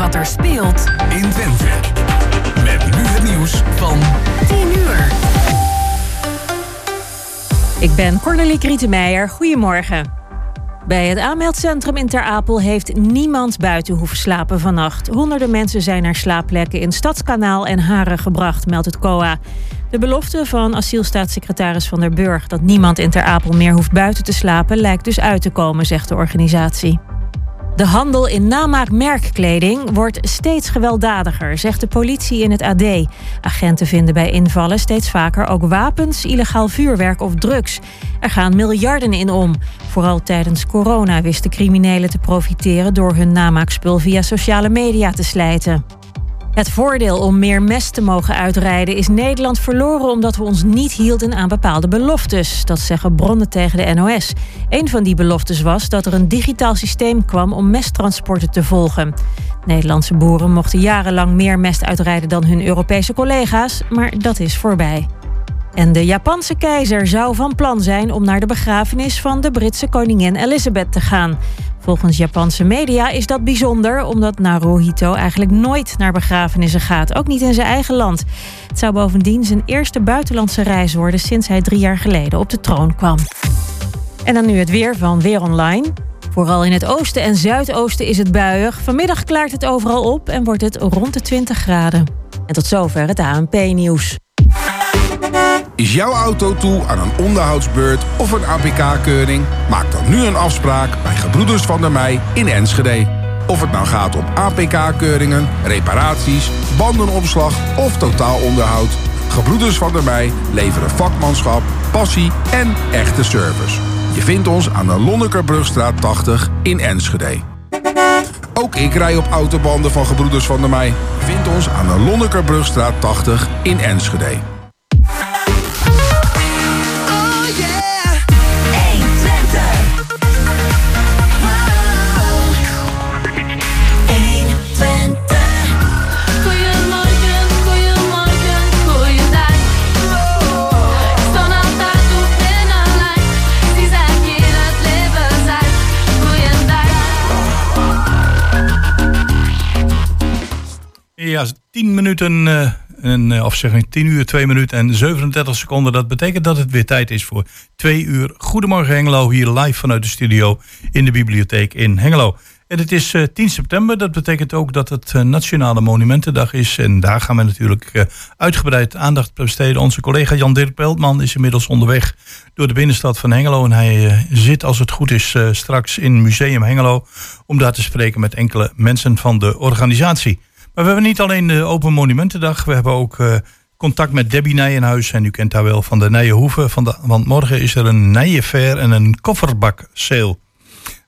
wat er speelt in Twente. Met nu het nieuws van 10 uur. Ik ben Cornelie Krietenmeijer. Goedemorgen. Bij het aanmeldcentrum in Ter Apel heeft niemand buiten hoeven slapen vannacht. Honderden mensen zijn naar slaapplekken in Stadskanaal en Haren gebracht, meldt het COA. De belofte van asielstaatssecretaris Van der Burg dat niemand in Ter Apel meer hoeft buiten te slapen lijkt dus uit te komen, zegt de organisatie. De handel in namaakmerkkleding wordt steeds gewelddadiger, zegt de politie in het AD. Agenten vinden bij invallen steeds vaker ook wapens, illegaal vuurwerk of drugs. Er gaan miljarden in om. Vooral tijdens corona wisten criminelen te profiteren door hun namaakspul via sociale media te slijten. Het voordeel om meer mest te mogen uitrijden is Nederland verloren omdat we ons niet hielden aan bepaalde beloftes. Dat zeggen bronnen tegen de NOS. Een van die beloftes was dat er een digitaal systeem kwam om mesttransporten te volgen. Nederlandse boeren mochten jarenlang meer mest uitrijden dan hun Europese collega's, maar dat is voorbij. En de Japanse keizer zou van plan zijn om naar de begrafenis van de Britse koningin Elizabeth te gaan. Volgens Japanse media is dat bijzonder, omdat Naruhito eigenlijk nooit naar begrafenissen gaat, ook niet in zijn eigen land. Het zou bovendien zijn eerste buitenlandse reis worden sinds hij drie jaar geleden op de troon kwam. En dan nu het weer van Weer Online. Vooral in het oosten en zuidoosten is het buiig. Vanmiddag klaart het overal op en wordt het rond de 20 graden. En tot zover het ANP-nieuws. Is jouw auto toe aan een onderhoudsbeurt of een APK-keuring? Maak dan nu een afspraak bij Gebroeders van der Mei in Enschede. Of het nou gaat om APK-keuringen, reparaties, bandenopslag of totaalonderhoud. Gebroeders van der Mei leveren vakmanschap, passie en echte service. Je vindt ons aan de Lonnekerbrugstraat 80 in Enschede. Ook ik rij op autobanden van Gebroeders van der Mei. Je vindt ons aan de Lonnekerbrugstraat 80 in Enschede. Ja, 10 minuten, uh, en, uh, of zeg ik 10 uur, 2 minuten en 37 seconden. Dat betekent dat het weer tijd is voor 2 uur. Goedemorgen Hengelo, hier live vanuit de studio in de bibliotheek in Hengelo. En het is uh, 10 september, dat betekent ook dat het Nationale Monumentendag is. En daar gaan we natuurlijk uitgebreid aandacht besteden. Onze collega Jan-Dirk Peltman is inmiddels onderweg door de binnenstad van Hengelo. En hij zit, als het goed is, straks in Museum Hengelo... om daar te spreken met enkele mensen van de organisatie. Maar we hebben niet alleen de Open Monumentendag. We hebben ook uh, contact met Debbie Nijenhuis. En u kent haar wel van de Nijenhoeve. Van want morgen is er een Nijenfair en een kofferbak-sale.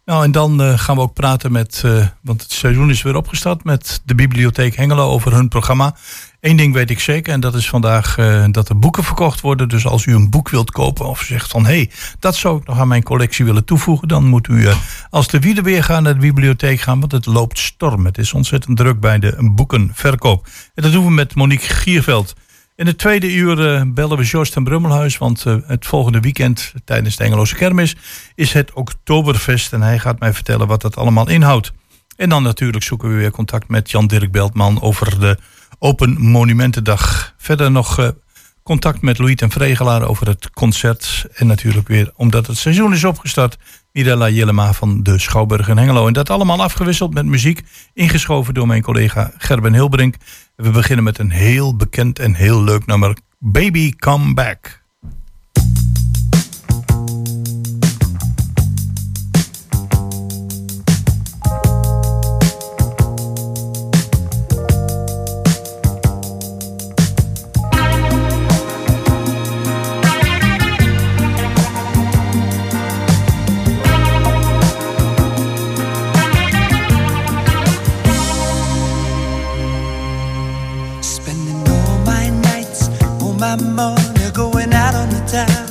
Nou, en dan uh, gaan we ook praten met, uh, want het seizoen is weer opgestart, met de Bibliotheek Hengelo over hun programma. Eén ding weet ik zeker en dat is vandaag uh, dat er boeken verkocht worden. Dus als u een boek wilt kopen of zegt van hé, hey, dat zou ik nog aan mijn collectie willen toevoegen, dan moet u uh, als de wielen weer gaan naar de bibliotheek gaan, want het loopt storm. Het is ontzettend druk bij de boekenverkoop. En dat doen we met Monique Gierveld. In het tweede uur uh, bellen we Joost en Brummelhuis, want het volgende weekend tijdens de Engeloze Kermis is het Oktoberfest en hij gaat mij vertellen wat dat allemaal inhoudt. En dan natuurlijk zoeken we weer contact met Jan-Dirk Beltman over de Open Monumentendag. Verder nog uh, contact met Louis en Vregelaar over het concert. En natuurlijk weer, omdat het seizoen is opgestart, Mirella Jellema van de Schouwburg in Hengelo. En dat allemaal afgewisseld met muziek, ingeschoven door mijn collega Gerben Hilbrink. We beginnen met een heel bekend en heel leuk nummer, Baby Come Back. Money going out on the town.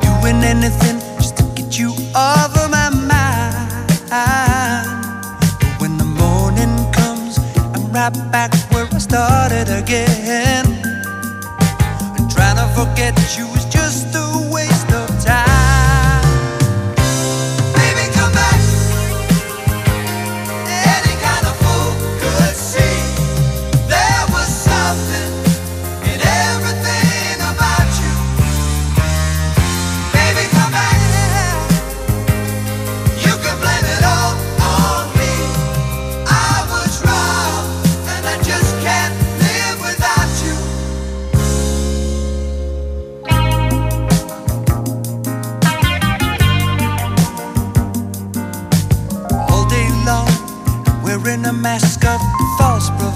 Doing anything just to get you off of my mind. But when the morning comes, I'm right back where I started again. And trying to forget you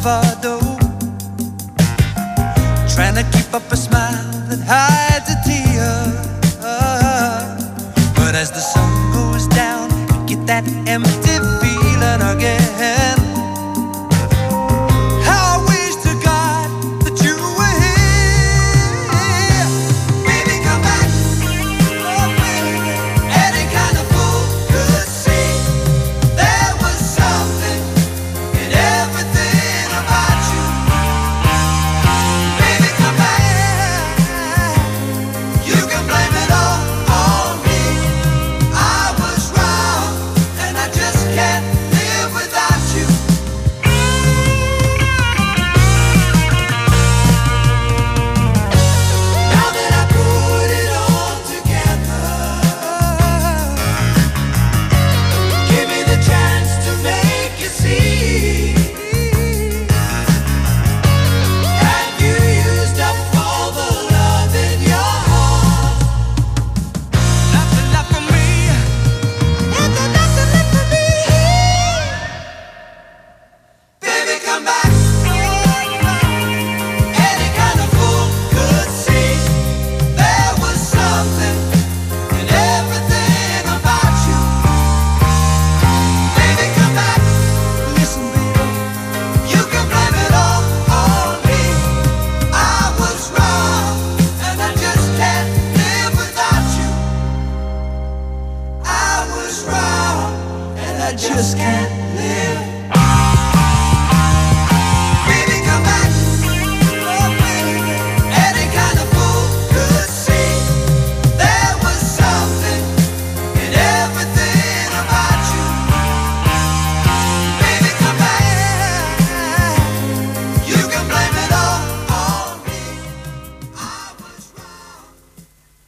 bravado. Trying to keep up a smile that hides a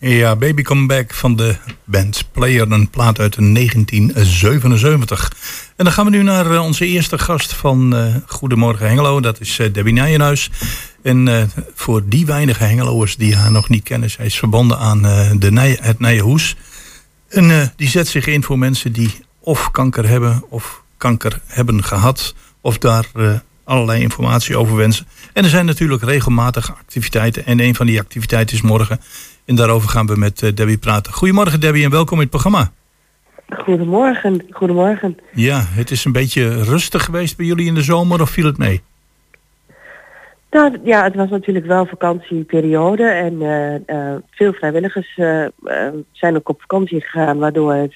Ja, Baby Come Back van de band Player, een plaat uit 1977. En dan gaan we nu naar eh, onze eerste gast van eh, Goedemorgen Hengelo. Dat is eh, Debbie Nijenhuis. En voor die weinige Hengeloers die haar nog niet kennen... zij is verbonden aan de Nij het Nijenhoes. En die zet zich in voor mensen die of kanker hebben... of kanker hebben gehad... of daar allerlei informatie over wensen. En er zijn natuurlijk regelmatig activiteiten. En een van die activiteiten is morgen... En daarover gaan we met eh, Debbie praten. Goedemorgen Debbie en welkom in het programma. Goedemorgen, goedemorgen. Ja, het is een beetje rustig geweest bij jullie in de zomer of viel het mee? Nou ja, het was natuurlijk wel vakantieperiode en eh, eh, veel vrijwilligers zijn ook op vakantie gegaan waardoor het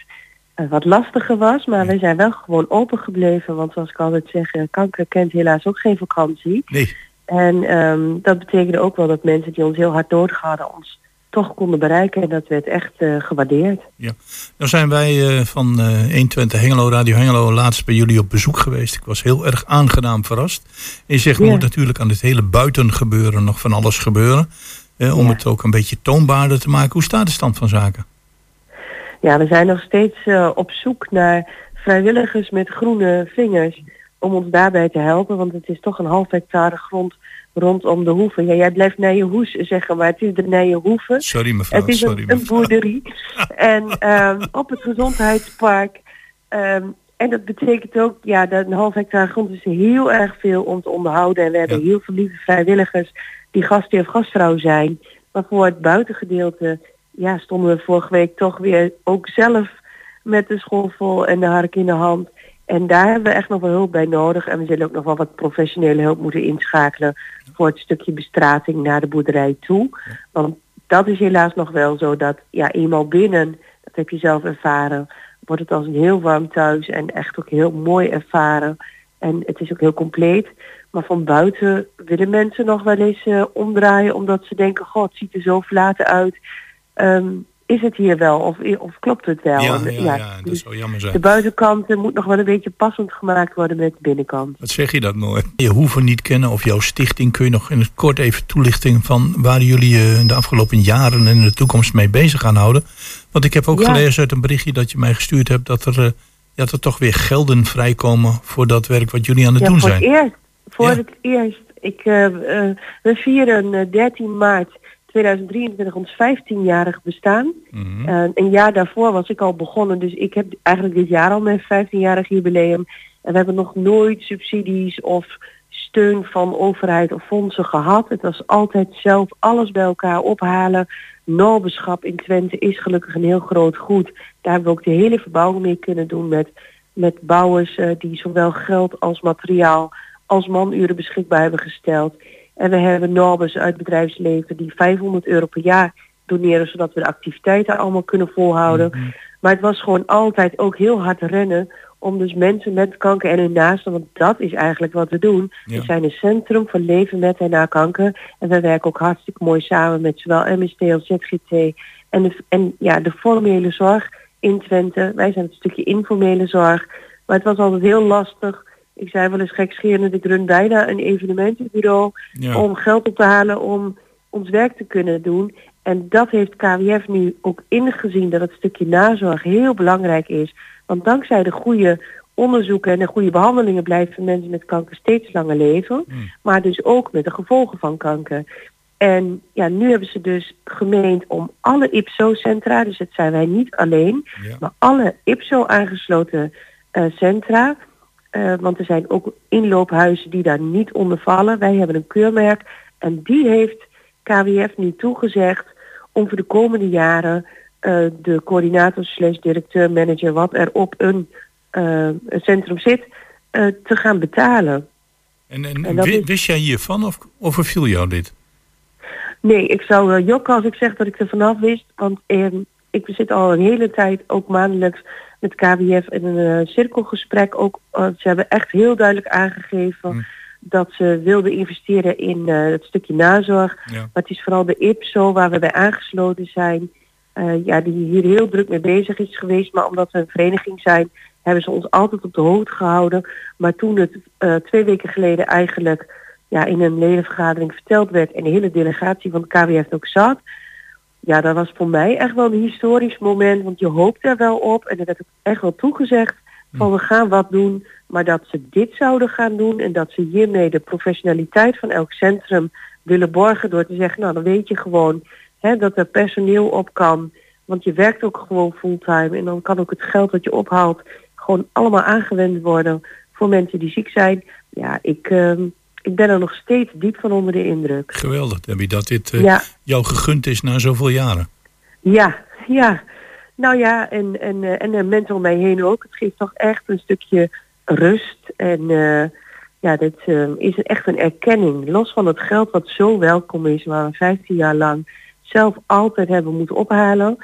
wat lastiger was. Maar we zijn wel gewoon open gebleven, want zoals ik altijd zeg, kanker kent helaas ook geen vakantie. Nee. En ehm, dat betekende ook wel dat mensen die ons heel hard nodig hadden ons toch konden bereiken en dat werd echt eh, gewaardeerd. Ja. Nou zijn wij eh, van eh 120 Hengelo, Radio Hengelo, laatst bij jullie op bezoek geweest. Ik was heel erg aangenaam verrast. En je zegt, Ja. moet natuurlijk aan dit hele buitengebeuren nog van alles gebeuren. om het ook een beetje toonbaarder te maken. Hoe staat de stand van zaken? Ja, we zijn nog steeds op zoek naar vrijwilligers met groene vingers om ons daarbij te helpen, want het is toch een half hectare grond rondom de hoeve. Ja, jij blijft Nijenhoes zeggen, maar het is de Nijenhoeve. Sorry mevrouw, Het is sorry een, een boerderie. en ehm, op het gezondheidspark. ehm, en dat betekent ook, ja, dat een half hectare grond is heel erg veel om te onderhouden. En we hebben Ja. heel veel lieve vrijwilligers die gastheer of gastvrouw zijn. Maar voor het buitengedeelte, ja, stonden we vorige week toch weer ook zelf met de schoffel en de hark in de hand. En daar hebben we echt nog wel hulp bij nodig. En we zullen ook nog wel wat professionele hulp moeten inschakelen voor het stukje bestrating naar de boerderij toe. Want dat is helaas nog wel zo dat ja, eenmaal binnen, dat heb je zelf ervaren, wordt het als een heel warm thuis en echt ook heel mooi ervaren. En het is ook heel compleet. Maar van buiten willen mensen nog wel eens eh, omdraaien omdat ze denken, god, het ziet er zo verlaten uit. Ehm, is het hier wel of, of klopt het wel? Ja, ja, ja, dat dus zou jammer de zijn. buitenkant eh, moet nog wel een beetje passend gemaakt worden met de binnenkant. Wat zeg je dat mooi? Je hoeven niet kennen of jouw stichting. Kun je nog in het kort even toelichting van waar jullie je de afgelopen jaren en in de toekomst mee bezig gaan houden? Want ik heb ook Ja. gelezen uit een berichtje dat je mij gestuurd hebt dat er, eh, ja, dat er toch weer gelden vrijkomen voor dat werk wat jullie aan het ja, doen voor zijn. het eerst. Voor Ja. het eerst. Ik, eh, eh, we vieren eh, 13 maart 2023 ons 15-jarig bestaan. Mhm. Eh, een jaar daarvoor was ik al begonnen, dus ik heb eigenlijk dit jaar al mijn 15-jarig jubileum. En we hebben nog nooit subsidies of steun van overheid of fondsen gehad. Het was altijd zelf alles bij elkaar ophalen. Norbeschap in Twente is gelukkig een heel groot goed. Daar hebben we ook de hele verbouwing mee kunnen doen met, met bouwers eh, die zowel geld als materiaal als manuren beschikbaar hebben gesteld. En we hebben Norbes uit het bedrijfsleven die 500 euro per jaar doneren zodat we de activiteiten allemaal kunnen volhouden. Mhm. Maar het was gewoon altijd ook heel hard rennen om dus mensen met kanker en hun naasten, want dat is eigenlijk wat we doen. Ja. We zijn een centrum voor leven met en na kanker. En we werken ook hartstikke mooi samen met zowel MST als ZGT en de, en ja, de formele zorg in Twente. Wij zijn het stukje informele zorg. Maar het was altijd heel lastig. Ik zei wel eens gekscherend, ik run bijna een evenementenbureau Ja. om geld op te halen om ons werk te kunnen doen. En dat heeft KWF nu ook ingezien dat het stukje nazorg heel belangrijk is. Want dankzij de goede onderzoeken en de goede behandelingen blijven mensen met kanker steeds langer leven. Hmm. Maar dus ook met de gevolgen van kanker. En ja, nu hebben ze dus gemeend om alle IPSO-centra, dus het zijn wij niet alleen, Ja. maar alle IPSO-aangesloten eh, centra, eh, want er zijn ook inloophuizen die daar niet onder vallen. Wij hebben een keurmerk en die heeft KWF nu toegezegd om voor de komende jaren eh, de coördinator slash directeur manager wat er op een, eh, centrum zit te gaan betalen. En, en, is- wist jij hiervan of overviel jou dit? Nee, ik zou jokken als ik zeg dat ik er vanaf wist. Want ehm, ik zit al een hele tijd ook maandelijks met KWF in een eh, cirkelgesprek. Ook, eh, ze hebben echt heel duidelijk aangegeven Hm. dat ze wilden investeren in eh, het stukje nazorg. Ja. Maar het is vooral de IPSO waar we bij aangesloten zijn. ja, die hier heel druk mee bezig is geweest. Maar omdat we een vereniging zijn, hebben ze ons altijd op de hoogte gehouden. Maar toen het twee weken geleden eigenlijk ja, in een ledenvergadering verteld werd en de hele delegatie van de KWF ook zat. Ja, dat was voor mij echt wel een historisch moment, want je hoopt er wel op en er werd ook echt wel toegezegd van we gaan wat doen, maar dat ze dit zouden gaan doen en dat ze hiermee de professionaliteit van elk centrum willen borgen door te zeggen, nou dan weet je gewoon hè, dat er personeel op kan, want je werkt ook gewoon fulltime en dan kan ook het geld dat je ophaalt gewoon allemaal aangewend worden voor mensen die ziek zijn. Ja, ik, ehm, ik ben er nog steeds diep van onder de indruk. Geweldig, Debbie, dat dit eh, Ja. jou gegund is na zoveel jaren. Ja, ja. Nou ja, en, en, eh, en de mensen om mij heen ook. Het geeft toch echt een stukje rust. En eh, ja, dit is echt een erkenning. Los van het geld wat zo welkom is, waar we 15 jaar lang zelf altijd hebben moeten ophalen,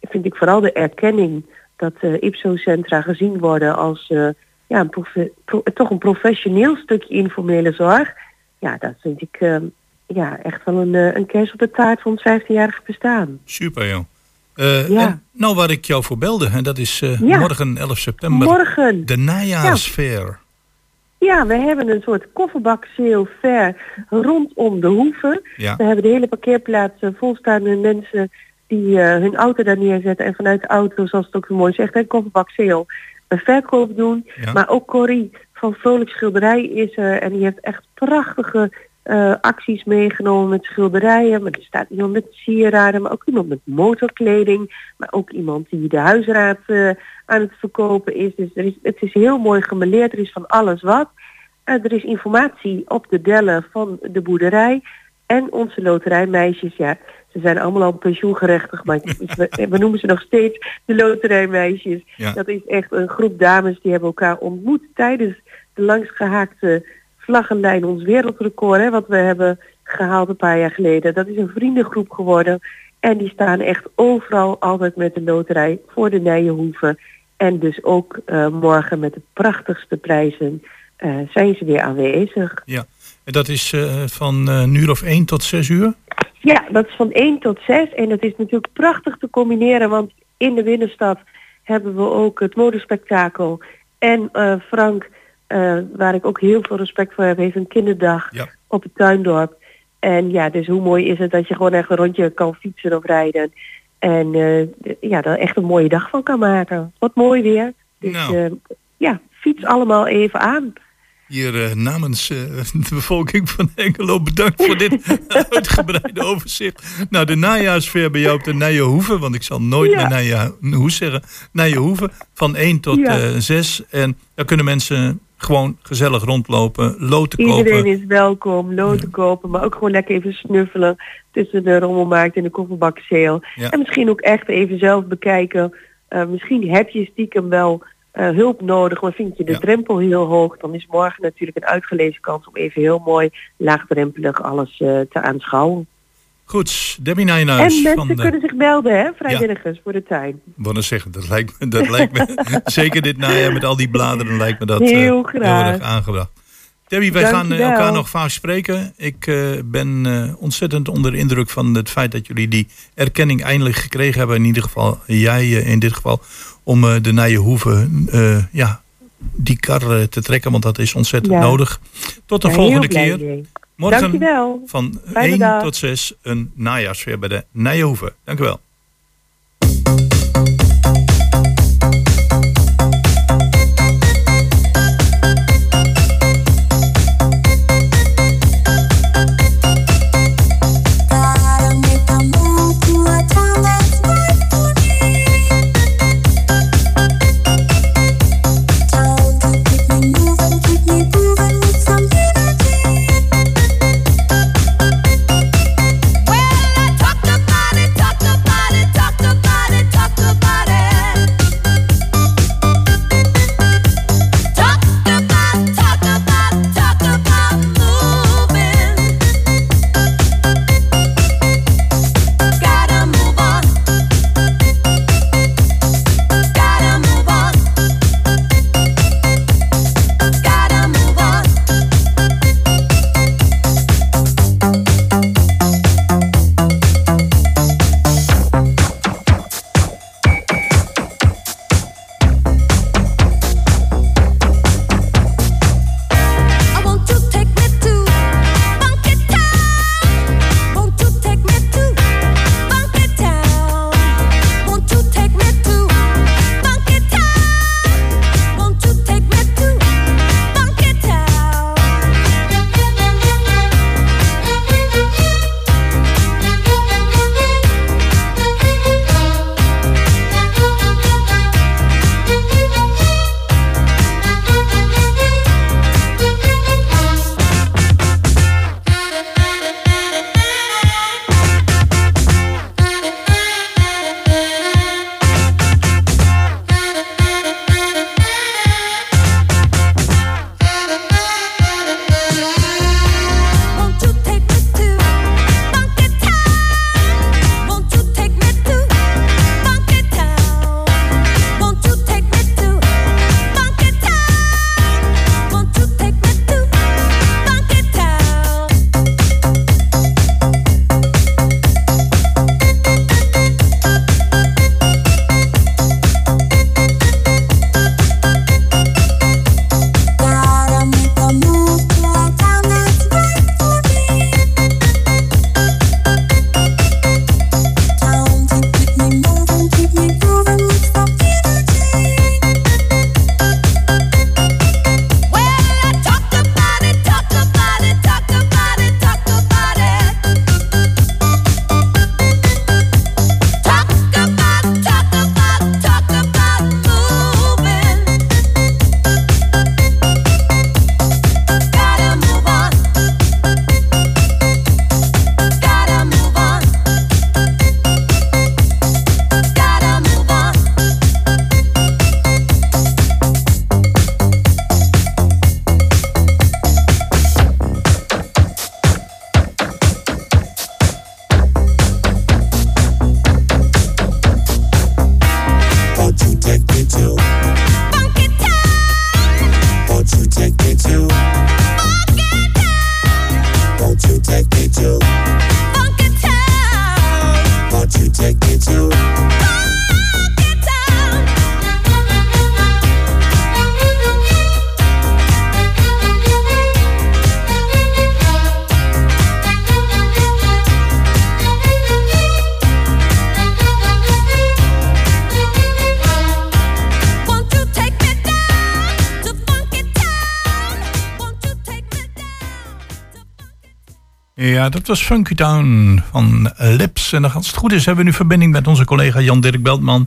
vind ik vooral de erkenning dat eh IPSO-centra gezien worden als ja, een profe- pro- toch een professioneel stukje informele zorg. Ja, dat vind ik eh, ja, echt wel een, eh, een kers op de taart van ons 15-jarig bestaan. Super, joh. Eh, Ja. en nou, waar ik jou voor belde, en dat is eh, Ja. morgen 11 september, Morgen. de najaarsfair. Ja, we hebben een soort kofferbak fair rondom de hoeve. Ja. We hebben de hele parkeerplaats eh, volstaan met mensen die hun auto daar neerzetten en vanuit de auto, zoals het ook zo mooi zegt, een kofferbak sale een verkoop doen. Ja. Maar ook Corrie van Vrolijk Schilderij is er en die heeft echt prachtige eh, acties meegenomen met schilderijen. Maar er staat iemand met sieraden, maar ook iemand met motorkleding. Maar ook iemand die de huisraad eh, aan het verkopen is. Dus er is, het is heel mooi gemeleerd. Er is van alles wat. Eh, er is informatie op de dellen van de boerderij. En onze loterijmeisjes, ja, ze zijn allemaal al pensioengerechtigd, maar we, noemen ze nog steeds de loterijmeisjes. Ja. Dat is echt een groep dames die hebben elkaar ontmoet tijdens de langsgehaakte vlaggenlijn, ons wereldrecord, hè, wat we hebben gehaald een paar jaar geleden. Dat is een vriendengroep geworden. En die staan echt overal altijd met de loterij voor de Nijenhoeven. En dus ook eh, morgen met de prachtigste prijzen eh, zijn ze weer aanwezig. Ja. En dat is eh, van eh, een uur of 1 tot 6 uur? Ja, dat is van 1 tot 6 en dat is natuurlijk prachtig te combineren, want in de binnenstad hebben we ook het modespektakel. En eh, Frank, waar ik ook heel veel respect voor heb, heeft een kinderdag Ja. op het tuindorp. En ja, dus hoe mooi is het dat je gewoon echt een rondje kan fietsen of rijden. En ja, daar echt een mooie dag van kan maken. Wat mooi weer. Dus Nou. ja, fiets allemaal even aan. Hier eh, namens eh, de bevolking van Engelo bedankt voor dit uitgebreide overzicht. Nou, de najaarsfair bij jou op de Nijenhoeve, want ik zal nooit Ja. meer Nijenhoeve zeggen. Nijenhoeve van 1 tot Ja. eh 6. En daar kunnen mensen gewoon gezellig rondlopen, loten Iedereen kopen. is welkom, loten kopen, maar ook gewoon lekker even snuffelen tussen de rommelmarkt en de kofferbakseel. Ja. En misschien ook echt even zelf bekijken. Misschien heb je stiekem wel eh, hulp nodig, maar vind je de Ja. drempel heel hoog, dan is morgen natuurlijk een uitgelezen kans om even heel mooi laagdrempelig alles eh, te aanschouwen. Goed, Debbie en Nijenhuis mensen van de... kunnen zich melden, hè, vrijwilligers voor de tuin. Wat zeggen, dat lijkt me, dat lijkt me zeker dit najaar met al die bladeren lijkt me dat eh, Heel graag. erg aangebracht. Debbie, wij gaan eh, elkaar nog vaak spreken. Ik eh, ben eh, ontzettend onder de indruk van het feit dat jullie die erkenning eindelijk gekregen hebben. In ieder geval, jij eh, in dit geval, om eh, de Nijenhoeve eh ja, die kar eh, te trekken, want dat is ontzettend Ja. nodig. Tot de volgende keer. mee. Morgen Dankjewel. van Fijne 1 dag. tot 6 een najaarsfeer bij de Nijenhoeve. Dank Ja, dat was Funky Town van Lips. En als het goed is, hebben we nu verbinding met onze collega Jan-Dirk Beltman.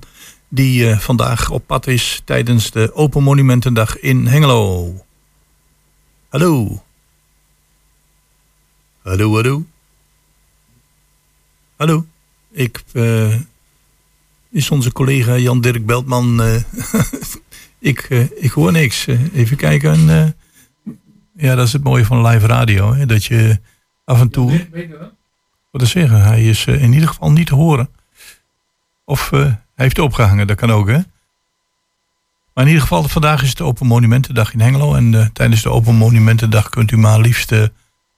Die eh, vandaag op pad is tijdens de Open Monumentendag in Hengelo. Hallo. Hallo, hallo. Hallo. Ik, eh, is onze collega Jan-Dirk Beltman. eh, ik, ik hoor niks. Even kijken. ja, dat is het mooie van live radio. Hè, dat je af en toe. Wat te zeggen, hij is eh, in ieder geval niet te horen. Of eh, hij heeft opgehangen, dat kan ook, hè? Maar in ieder geval, vandaag is het Open Monumentendag in Hengelo. En eh, tijdens de Open Monumentendag kunt u maar liefst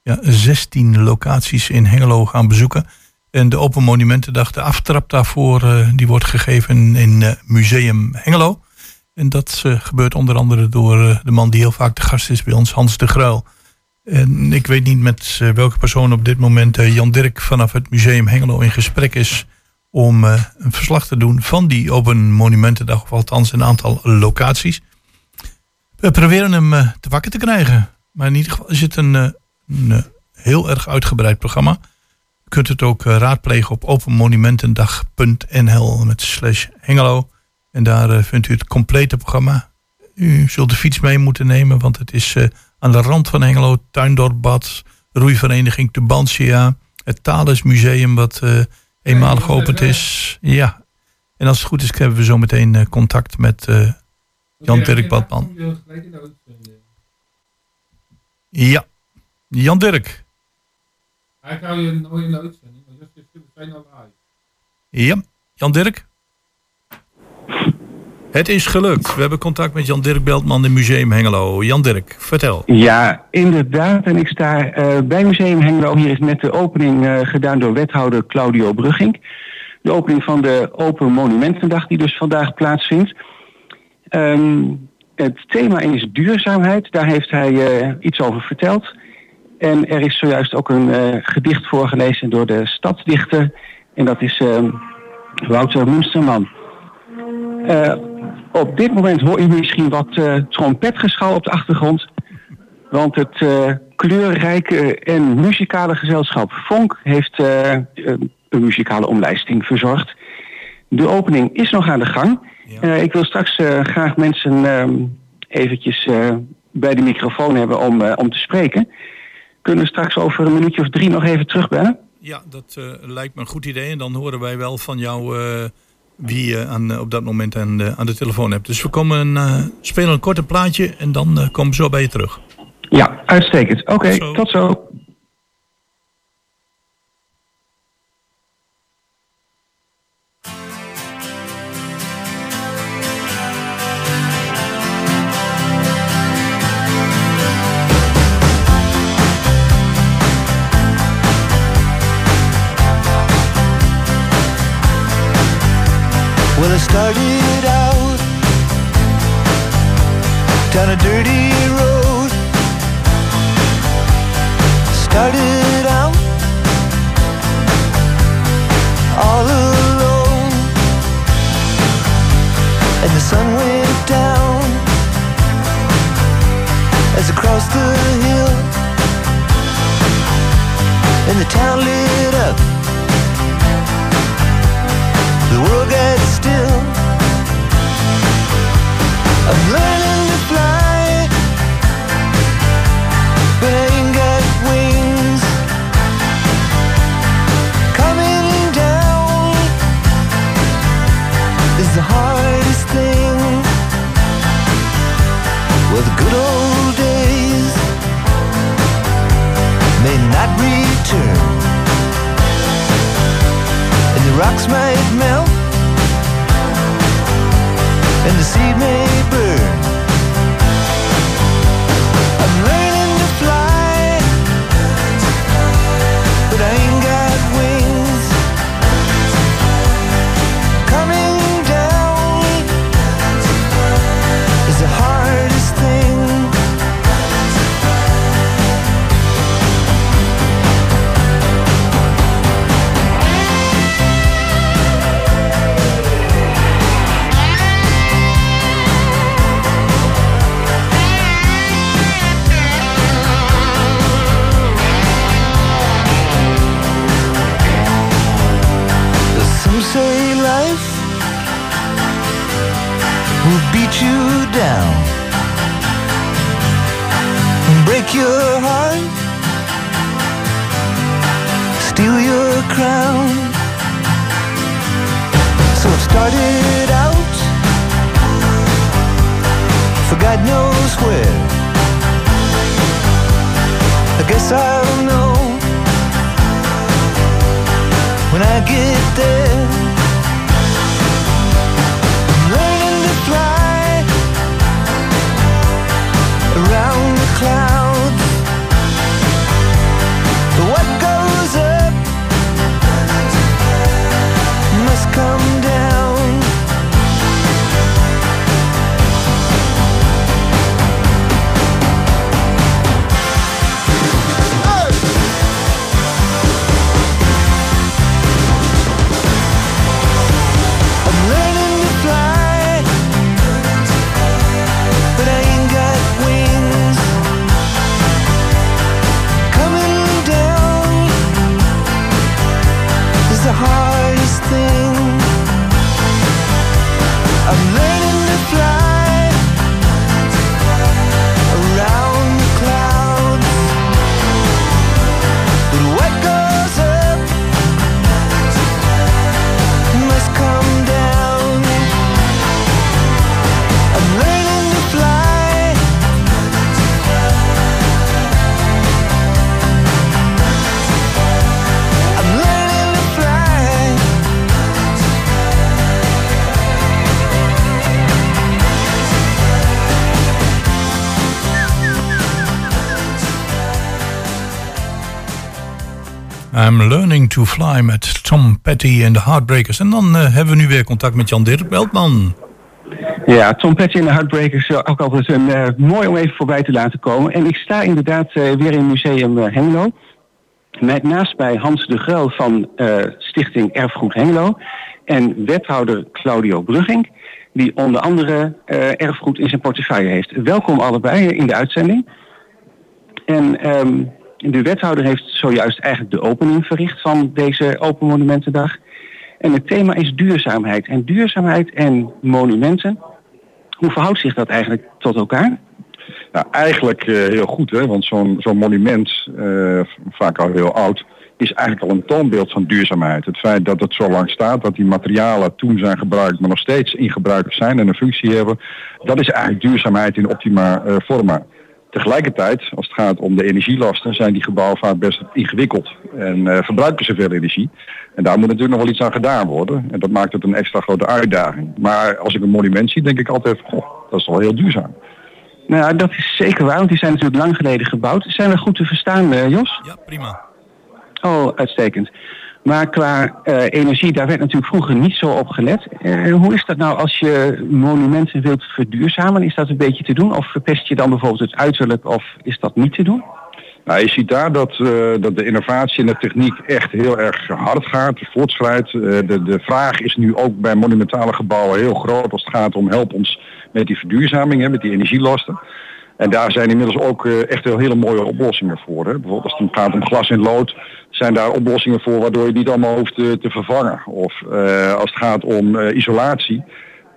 ja, 16 locaties in Hengelo gaan bezoeken. En de Open Monumentendag, de aftrap daarvoor, die wordt gegeven in Museum Hengelo. En dat gebeurt onder andere door de man die heel vaak de gast is bij ons, Hans de Gruil. En ik weet niet met eh, welke persoon op dit moment eh, Jan Dirk vanaf het Museum Hengelo in gesprek is om eh, een verslag te doen van die Open Monumentendag, of althans een aantal locaties. We proberen hem te wakker te krijgen. Maar in ieder geval is het een, een heel erg uitgebreid programma. U kunt het ook raadplegen op openmonumentendag.nl met slash Hengelo. En daar vindt u het complete programma. U zult de fiets mee moeten nemen, want het is aan de rand van Hengelo, Tuindorpbad, roeivereniging Tubantia, het Thales Museum wat eh, eenmalig geopend is. Ja. En als het goed is, hebben we zo meteen eh, contact met eh, Jan Dirk Badman. Ja, Jan Dirk. Hij hou je nooit in de uitzending, want dat is meteen al live. Ja, Jan Dirk. Het is gelukt. We hebben contact met Jan Dirk Beltman in Museum Hengelo. Jan Dirk, vertel. Ja, inderdaad. En ik sta eh, bij Museum Hengelo. Hier is net de opening eh, gedaan door wethouder Claudio Brugging. De opening van de Open Monumentendag die dus vandaag plaatsvindt. Ehm, het thema is duurzaamheid. Daar heeft hij eh, iets over verteld. En er is zojuist ook een gedicht voorgelezen door de stadsdichter. En dat is ehm, Wouter Munsterman. Eh, op dit moment hoor je misschien wat eh, trompetgeschal op de achtergrond. Want het eh, kleurrijke en muzikale gezelschap Vonk heeft een, muzikale omlijsting verzorgd. De opening is nog aan de gang. Ik wil straks graag mensen ehm, eventjes bij de microfoon hebben om, om te spreken. Kunnen we straks over een minuutje of drie nog even terugbellen? Ja, dat lijkt me een goed idee. En dan horen wij wel van jou wie je aan, eh, op dat moment aan, de- aan de telefoon hebt. Dus we komen, eh, spelen een korte plaatje en dan eh, komen we zo bij je terug. Ja, uitstekend. Oké, Tot zo. tot zo. Started out down a dirty road. Started out all alone, and the sun went down as I crossed the hill, and the town lit up still. I'm learning. To Fly met Tom Petty en de Heartbreakers. En dan eh, hebben we nu weer contact met Jan Dirk Beltman. Ja, Tom Petty en de Heartbreakers is ook altijd een, eh, mooi om even voorbij te laten komen. En ik sta inderdaad eh, weer in Museum eh, Hengelo. Met naast bij Hans de Gruil van eh, Stichting Erfgoed Hengelo. En wethouder Claudio Brugging, die onder andere eh, erfgoed in zijn portefeuille heeft. Welkom allebei in de uitzending. En ehm, de wethouder heeft zojuist eigenlijk de opening verricht van deze Open Monumentendag. En het thema is duurzaamheid. En duurzaamheid en monumenten, hoe verhoudt zich dat eigenlijk tot elkaar? Ja, eigenlijk eh, heel goed, hè? want zo'n zo'n monument, eh, vaak al heel oud, is eigenlijk al een toonbeeld van duurzaamheid. Het feit dat het zo lang staat, dat die materialen toen zijn gebruikt, maar nog steeds in gebruik zijn en een functie hebben, dat is eigenlijk duurzaamheid in optima eh, forma. Tegelijkertijd, als het gaat om de energielasten, zijn die gebouwen vaak best ingewikkeld en eh, verbruiken ze veel energie. En daar moet natuurlijk nog wel iets aan gedaan worden. En dat maakt het een extra grote uitdaging. Maar als ik een monument zie, denk ik altijd, goh, dat is wel heel duurzaam. Nou, ja, dat is zeker waar, want die zijn natuurlijk lang geleden gebouwd. Zijn we goed te verstaan, eh, Jos? Ja, prima. Oh, uitstekend. Maar qua eh, energie, daar werd natuurlijk vroeger niet zo op gelet. Eh, hoe is dat nou als je monumenten wilt verduurzamen? Is dat een beetje te doen? Of verpest je dan bijvoorbeeld het uiterlijk of is dat niet te doen? Nou, je ziet daar dat, eh, dat de innovatie en de techniek echt heel erg hard gaat, voortschrijdt. De, de vraag is nu ook bij monumentale gebouwen heel groot als het gaat om help ons met die verduurzaming, hè, met die energielasten. En daar zijn inmiddels ook echt heel hele mooie oplossingen voor. Hè. Bijvoorbeeld als het gaat om glas en lood, zijn daar oplossingen voor waardoor je niet allemaal hoeft te, te vervangen. Of eh, als het gaat om eh, isolatie,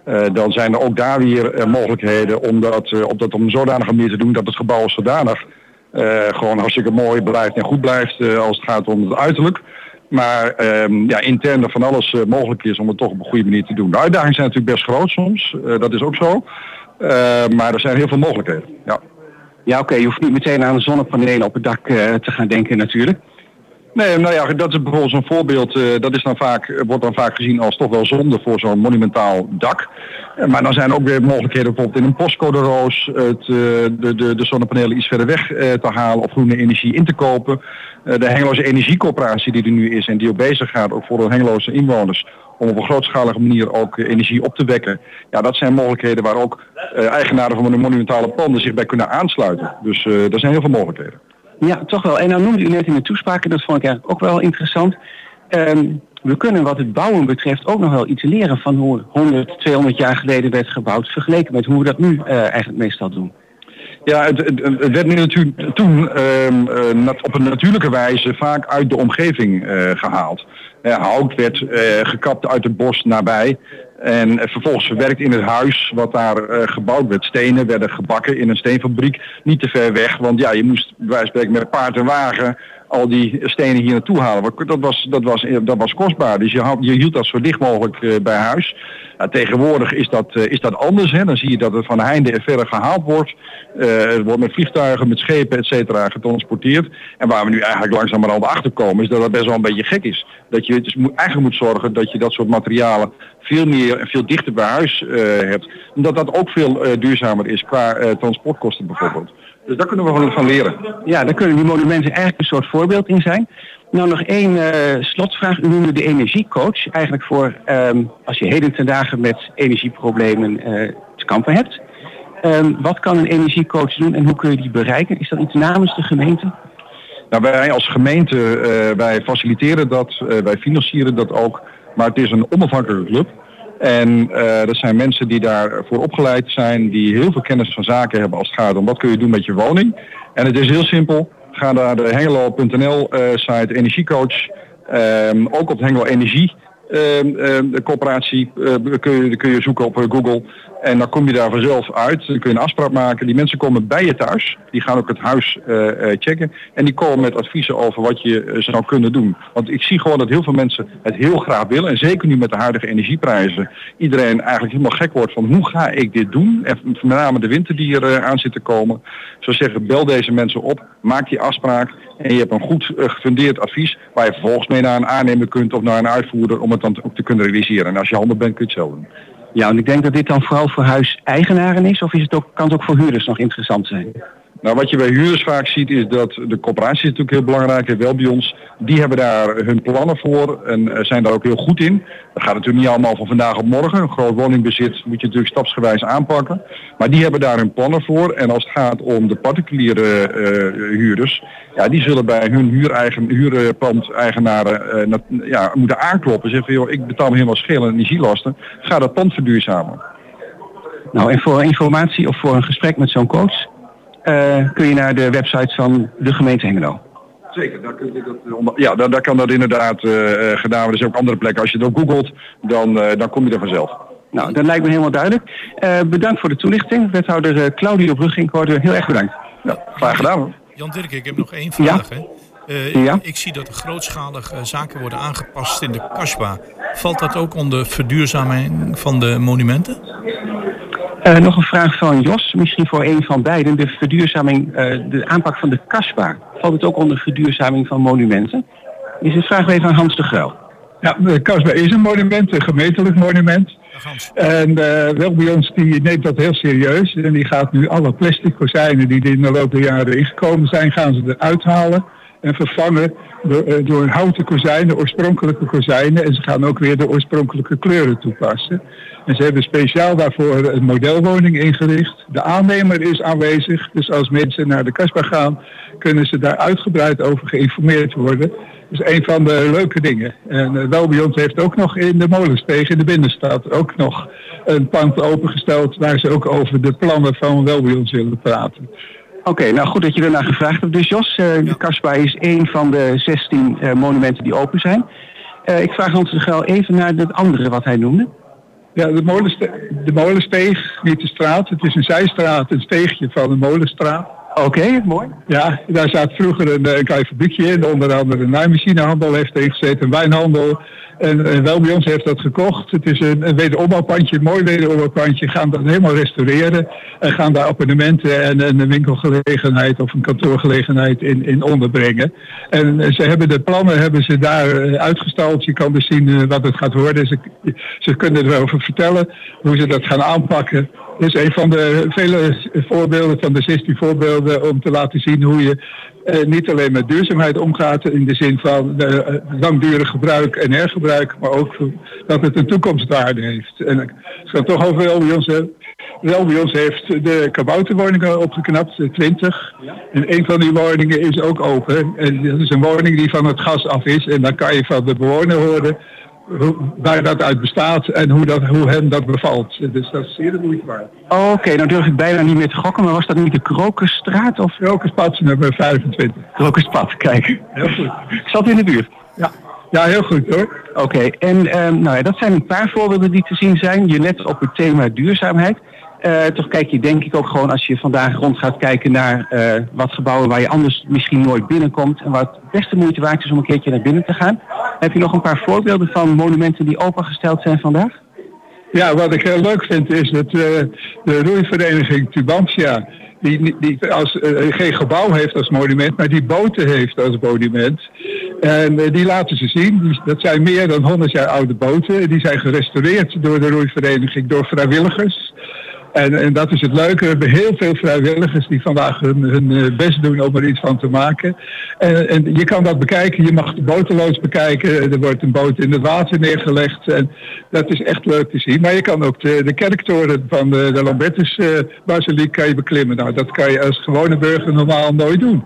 eh, dan zijn er ook daar weer eh, mogelijkheden om dat, eh, op dat een zodanige manier te doen dat het gebouw als zodanig eh, gewoon hartstikke mooi blijft en goed blijft eh, als het gaat om het uiterlijk. Maar ehm, ja, intern er van alles eh, mogelijk is om het toch op een goede manier te doen. De uitdagingen zijn natuurlijk best groot soms, eh, dat is ook zo. Eh, maar er zijn heel veel mogelijkheden. Ja. Ja, oké, je hoeft niet meteen aan de zonnepanelen op het dak eh, te gaan denken natuurlijk. Nee, nou ja, dat is bijvoorbeeld zo'n voorbeeld. eh, dat is dan vaak, wordt dan vaak gezien als toch wel zonde voor zo'n monumentaal dak. Eh, maar dan zijn ook weer mogelijkheden bijvoorbeeld in een postcode roos het, eh, de, de, de zonnepanelen iets verder weg eh, te halen of groene energie in te kopen. Eh, de Hengeloze Energiecoöperatie die er nu is en die ook bezig gaat, ook voor de Hengeloze inwoners, om op een grootschalige manier ook eh, energie op te wekken. Ja, dat zijn mogelijkheden waar ook eh, eigenaren van de monumentale panden zich bij kunnen aansluiten. Dus eh er zijn heel veel mogelijkheden. Ja, toch wel. En dan noemde u net in de toespraak, en dat vond ik eigenlijk ook wel interessant. Ehm, we kunnen wat het bouwen betreft ook nog wel iets leren van hoe 100, 200 jaar geleden werd gebouwd, vergeleken met hoe we dat nu eh, eigenlijk meestal doen. Ja, het, het, werd natuurlijk toen ehm, eh, op een natuurlijke wijze vaak uit de omgeving eh, gehaald. Eh, hout werd gekapt uit het bos nabij. En eh, vervolgens verwerkt in het huis wat daar eh, gebouwd werd. Stenen werden gebakken in een steenfabriek. Niet te ver weg, want ja, je moest bij spreken met paard en wagen al die stenen hier naartoe halen. Dat was, dat was, dat was kostbaar. Dus je, je hield dat zo dicht mogelijk eh, bij huis. Tegenwoordig is dat, eh, is dat anders. Hè. Dan zie je dat het van heinde en verre gehaald wordt. Eh, het wordt met vliegtuigen, met schepen, et cetera, getransporteerd. En waar we nu eigenlijk langzamerhand achter komen, is dat dat best wel een beetje gek is. Dat je dus eigenlijk moet zorgen dat je dat soort materialen veel meer en veel dichter bij huis eh, hebt. Omdat dat ook veel eh, duurzamer is qua eh, transportkosten bijvoorbeeld. Dus daar kunnen we gewoon van leren. Ja, daar kunnen die monumenten eigenlijk een soort voorbeeld in zijn. Nou, nog één eh, slotvraag. U noemde de energiecoach. Eigenlijk voor ehm, als je heden ten dagen met energieproblemen eh, te kampen hebt. Ehm, wat kan een energiecoach doen en hoe kun je die bereiken? Is dat iets namens de gemeente? Nou, wij als gemeente, eh, wij faciliteren dat, wij financieren dat ook. Maar het is een onafhankelijke club. En eh dat zijn mensen die daarvoor opgeleid zijn, die heel veel kennis van zaken hebben als het gaat om wat kun je doen met je woning. En het is heel simpel. Ga naar de hengelo.nl eh, site energiecoach. Ehm, ook op Hengelo Energie de coöperatie eh, kun, je, kun je zoeken op eh, Google. En dan kom je daar vanzelf uit. Dan kun je een afspraak maken. Die mensen komen bij je thuis. Die gaan ook het huis eh, checken. En die komen met adviezen over wat je zou kunnen doen. Want ik zie gewoon dat heel veel mensen het heel graag willen. En zeker nu met de huidige energieprijzen. Iedereen eigenlijk helemaal gek wordt van hoe ga ik dit doen? En met name de winter die er aan zit te komen. Zou zeggen, bel deze mensen op. Maak die afspraak. En je hebt een goed eh, gefundeerd advies. Waar je vervolgens mee naar een aannemer kunt of naar een uitvoerder. Om het dan ook te kunnen realiseren. En als je handig bent kun je het zelf doen. Ja, en ik denk dat dit dan vooral voor huiseigenaren is. Of is het ook, kan het ook voor huurders nog interessant zijn? Nou, wat je bij huurders vaak ziet is dat de coöperatie is natuurlijk heel belangrijk, en wel bij ons. Die hebben daar hun plannen voor en eh, zijn daar ook heel goed in. Dat gaat natuurlijk niet allemaal van vandaag op morgen. Een groot woningbezit moet je natuurlijk stapsgewijs aanpakken. Maar die hebben daar hun plannen voor. En als het gaat om de particuliere eh, huurders, ja, die zullen bij hun huurpandeigenaren nat- ja, moeten aankloppen. Zeggen van, joh, ik betaal helemaal schil en energielasten. Ga dat pand verduurzamen. Nou, en voor informatie of voor een gesprek met zo'n coach kun je naar de website van de gemeente Hengelo. Zeker, daar, kun je dat, eh, onder- ja, daar, daar kan dat inderdaad eh, eh, gedaan worden. Er zijn ook andere plekken. Als je het ook googelt, dan, eh, dan kom je er vanzelf. Nou, dat lijkt me helemaal duidelijk. Eh, bedankt voor de toelichting. Wethouder eh, Claudio Brugging, heel erg bedankt. Ja, graag gedaan. hoor. Jan Dirk, ik heb nog één vraag. Hè. Eh, Ja. Ik zie dat er grootschalig eh, zaken worden aangepast in de Kasbah. Valt dat ook onder verduurzaming van de monumenten? Eh, nog een vraag van Jos, misschien voor een van beiden. De verduurzaming, eh, de aanpak van de kasbah. Valt het ook onder verduurzaming van monumenten? Is het vraag even aan Hans de Gruil. Ja, de Kasbah is een monument, een gemeentelijk monument. En eh wel bij ons die neemt dat heel serieus. En die gaat nu alle plastic kozijnen die er in de loop der jaren ingekomen zijn, gaan ze eruit halen en vervangen door, eh, houten kozijnen, oorspronkelijke kozijnen. En ze gaan ook weer de oorspronkelijke kleuren toepassen. En ze hebben speciaal daarvoor een modelwoning ingericht. De aannemer is aanwezig, dus als mensen naar de Kasbah gaan, kunnen ze daar uitgebreid over geïnformeerd worden. Dat is een van de leuke dingen. En uh, Welbions heeft ook nog in de Molensteeg in de binnenstad ook nog een pand opengesteld waar ze ook over de plannen van Welbions willen praten. Oké, nou goed dat je ernaar gevraagd hebt. Dus Jos, eh, de Kasbah is één van de 16 eh, monumenten die open zijn. Eh, ik vraag Hans de Gruil even naar het andere wat hij noemde. Ja, de, molenste de Molensteeg, niet de straat. Het is een zijstraat, een steegje van de Molenstraat. Oké, mooi. Ja, daar zat vroeger een, eh, klein fabriekje in. Onder andere een naaimachinehandel heeft erin gezeten, een wijnhandel. En, en wel bij ons heeft dat gekocht. Het is een, een wederopbouwpandje, een mooi wederopbouwpandje. Gaan dat helemaal restaureren. En gaan daar abonnementen en, en een winkelgelegenheid of een kantoorgelegenheid in, in onderbrengen. En eh, ze hebben de plannen hebben ze daar eh, uitgestald. Je kan dus zien eh, wat het gaat worden. Ze, ze kunnen erover vertellen hoe ze dat gaan aanpakken. Is een van de vele voorbeelden, van de 16 voorbeelden, om te laten zien hoe je eh, niet alleen met duurzaamheid omgaat in de zin van eh, langdurig gebruik en hergebruik, maar ook dat het een toekomstwaarde heeft. En ik ga toch over wel bij ons hebben. Wel bij ons heeft de kabouterwoningen opgeknapt, de 20. En een van die woningen is ook open. En dat is een woning die van het gas af is. En dan kan je van de bewoner horen hoe, waar dat uit bestaat en hoe, dat, hoe hem dat bevalt. Dus dat is zeer de moeite waard. Oké, nou durf ik bijna niet meer te gokken, maar was dat niet de Krokusstraat of? Krokuspad nummer 25. Krokuspad, kijk. Heel goed. Ik zat in de buurt. Ja. Ja, heel goed hoor. Oké, en ehm, nou ja, dat zijn een paar voorbeelden die te zien zijn. Je let op het thema duurzaamheid. Eh, toch kijk je denk ik ook gewoon als je vandaag rond gaat kijken naar eh, wat gebouwen waar je anders misschien nooit binnenkomt. En waar het best de moeite waard is om een keertje naar binnen te gaan. Heb je nog een paar voorbeelden van monumenten die opengesteld zijn vandaag? Ja, wat ik heel leuk vind is dat eh, de roeivereniging Tubantia, die, die als, eh, geen gebouw heeft als monument, maar die boten heeft als monument. En eh, die laten ze zien. Dat zijn meer dan 100 jaar oude boten. Die zijn gerestaureerd door de roeivereniging, door vrijwilligers. En, en dat is het leuke. We hebben heel veel vrijwilligers die vandaag hun, hun eh, best doen om er iets van te maken. En, en je kan dat bekijken. Je mag de botenloods bekijken. Er wordt een boot in het water neergelegd. En dat is echt leuk te zien. Maar je kan ook de, de kerktoren van de, de Lambertus eh, basiliek kan je beklimmen. Nou, dat kan je als gewone burger normaal nooit doen.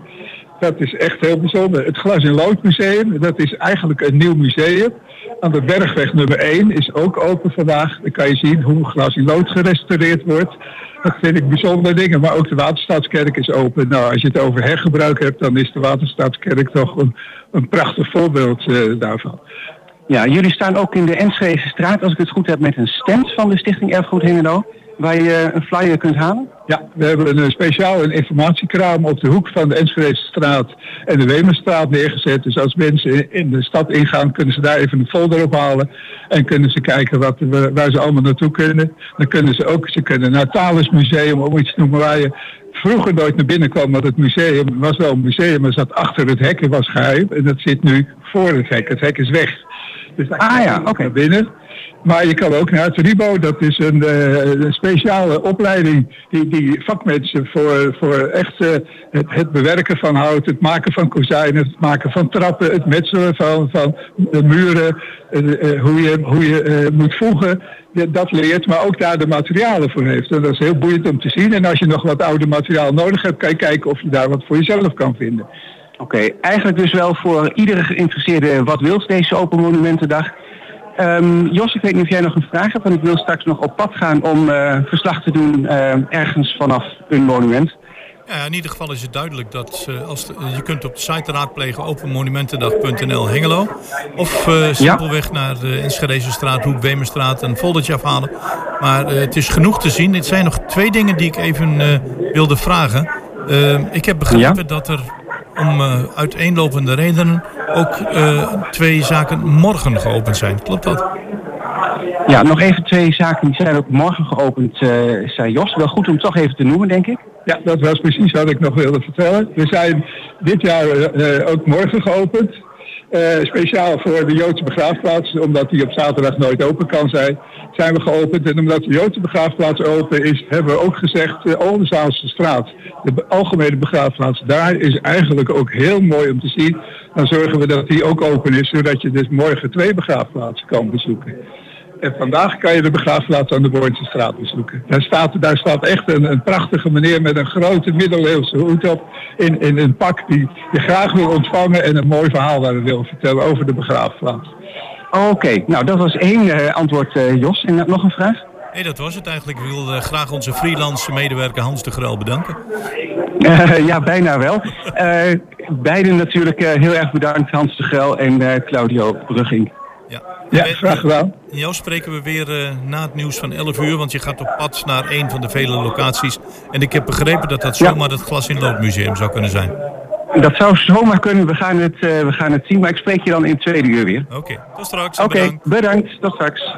Dat is echt heel bijzonder. Het Glas in Lood Museum, dat is eigenlijk een nieuw museum. Aan de Bergweg nummer 1 is ook open vandaag. Dan kan je zien hoe Glas in Lood gerestaureerd wordt. Dat vind ik bijzondere dingen. Maar ook de Waterstaatskerk is open. Nou, als je het over hergebruik hebt, dan is de Waterstaatskerk toch een, een prachtig voorbeeld eh, daarvan. Ja, jullie staan ook in de Enschede straat, als ik het goed heb, met een stand van de Stichting Erfgoed Hengelo. Waar je een flyer kunt halen. Ja, we hebben een eh, speciaal een informatiekraam op de hoek van de Enschedestraat en de Wemerstraat neergezet. Dus als mensen in- de stad ingaan, kunnen ze daar even een folder ophalen. En kunnen ze kijken wat, we- waar ze allemaal naartoe kunnen. Dan kunnen ze ook, ze kunnen naar het Thales Museum, om iets te noemen waar je vroeger nooit naar binnen kwam. Want het museum was wel een museum, maar zat achter het hek en was geheim. En dat zit nu voor het hek. Het hek is weg. Dus daar ah ja, oké. binnen. Maar je kan ook naar het RIBO, dat is een, eh, speciale opleiding die, die vakmensen voor, voor echt eh, het, bewerken van hout, het maken van kozijnen, het maken van trappen, het metselen van, van de muren, eh, hoe je, hoe je moet voegen, dat leert, maar ook daar de materialen voor heeft. En dat is heel boeiend om te zien. En als je nog wat oude materiaal nodig hebt, kan je kijken of je daar wat voor jezelf kan vinden. Oké, eigenlijk dus wel voor iedere geïnteresseerde wat wils deze Open Monumentendag. Ehm, Jos, ik weet niet of jij nog een vraag hebt, want ik wil straks nog op pad gaan om eh, verslag te doen eh, ergens vanaf een monument. Ja, in ieder geval is het duidelijk dat eh, als de- je kunt op de site raadplegen openmonumentendag.nl Hengelo. Of simpelweg naar de Enschedeze straat, Hoek Wemerstraat een foldertje afhalen. Maar het is genoeg te zien. Het zijn nog twee dingen die ik even wilde vragen. Eh, ik heb begrepen dat er om eh, uiteenlopende redenen ook eh, twee zaken morgen geopend zijn. Klopt dat? Ja, nog even twee zaken die zijn ook morgen geopend, eh, zei Jos. Wel goed om toch even te noemen, denk ik. Ja, dat was precies wat ik nog wilde vertellen. We zijn dit jaar ook morgen geopend. Eh, speciaal voor de Joodse begraafplaats, omdat die op zaterdag nooit open kan zijn, zijn we geopend. En omdat de Joodse begraafplaats open is, hebben we ook gezegd, de Oldenzaalse straat, de algemene begraafplaats, daar is eigenlijk ook heel mooi om te zien. Dan zorgen we dat die ook open is, zodat je dus morgen twee begraafplaatsen kan bezoeken. En vandaag kan je de begraafplaats aan de Bornse straat bezoeken. Daar staat, daar staat echt een, een prachtige meneer met een grote middeleeuwse hoed op. In, in een pak die je graag wil ontvangen en een mooi verhaal daar wil vertellen over de begraafplaats. Oké, nou dat was één eh, antwoord, eh, Jos. En nog een vraag? Nee, dat was het eigenlijk. Ik wil eh, graag onze freelance medewerker Hans de Grel bedanken. Eh, ja, bijna wel. Eh beiden natuurlijk eh, heel erg bedankt, Hans de Grel en eh, Claudio Brugging. Ja, graag gedaan. Jou spreken we weer eh, na het nieuws van 11 uur, want je gaat op pad naar een van de vele locaties. En ik heb begrepen dat dat zomaar het Glas in Lood Museum zou kunnen zijn. Dat zou zomaar kunnen, we gaan het, eh, we gaan het zien, maar ik spreek je dan in het tweede uur weer. Oké, tot straks. Oké, Bedankt. bedankt. Tot straks.